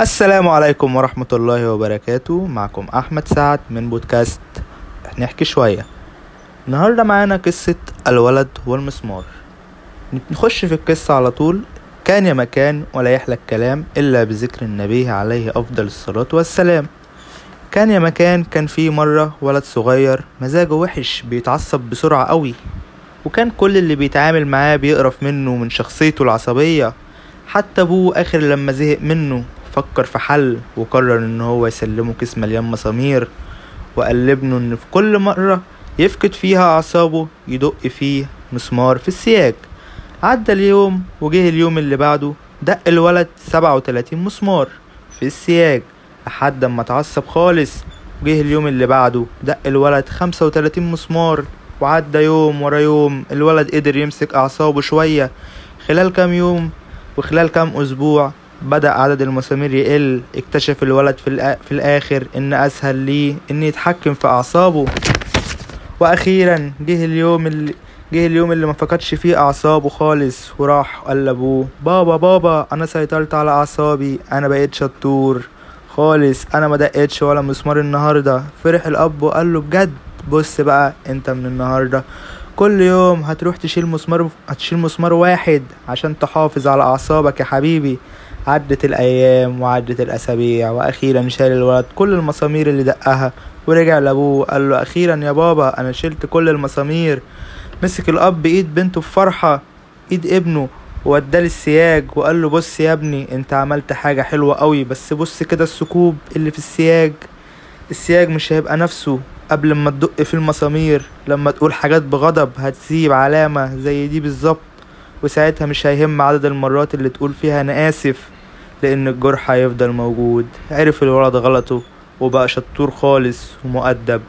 السلام عليكم ورحمة الله وبركاته. معكم أحمد سعد من بودكاست نحكي شوية. النهاردة معانا قصة الولد والمسمار. نخش في القصة على طول. كان يا مكان ولا يحلى الكلام إلا بذكر النبي عليه أفضل الصلاة والسلام. كان يا مكان كان في مرة ولد صغير مزاجه وحش بيتعصب بسرعة قوي. وكان كل اللي بيتعامل معاه بيقرف منه من شخصيته العصبية. حتى أبوه آخر لما زهق منه فكر في حل وقرر إن هو يسلمه كيس مليان مسامير وقال لابنه إن في كل مرة يفقد فيها أعصابه يدق فيه مسمار في السياج عدى اليوم وجه اليوم اللي بعده دق الولد سبعة وتلاتين مسمار في السياج لحد ما اتعصب خالص. وجه اليوم اللي بعده دق الولد خمسة وتلاتين مسمار. وعدى يوم ورا يوم الولد قدر يمسك أعصابه شوية خلال كام يوم وخلال كام أسبوع بدأ عدد المسامير يقل اكتشف الولد في. في الآخر إن أسهل ليه إن يتحكم في أعصابه. وأخيرا جه اليوم اللي جه اليوم اللي ما فقدش فيه أعصابه خالص وراح قال لأبوه بابا بابا أنا سيطرت على أعصابي أنا بقيت شطور. خالص أنا ما دقتش ولا مسمار النهاردة. فرح الأب وقال له بجد؟ بص بقى أنت من النهاردة. كل يوم هتروح تشيل مسمار هتشيل مسمار واحد عشان تحافظ على أعصابك يا حبيبي. عدت الأيام وعدت الأسابيع وأخيرا شال الولد كل المسامير اللي دقها ورجع لأبوه قال له أخيرا يا بابا أنا شلت كل المسامير. مسك الأب إيد بنته بفرحة إيد ابنه ووداه للسياج وقال له بص يا ابني أنت عملت حاجة حلوة قوي بس بص كده الثقوب اللي في السياج. السياج مش هيبقى نفسه قبل ما تدق في المسامير. لما تقول حاجات بغضب هتسيب علامة زي دي بالظبط وساعتها مش هيهم عدد المرات اللي تقول فيها أنا آسف. لأن الجرح هيفضل موجود. عرف الولد غلطه وبقى شطور خالص ومؤدب.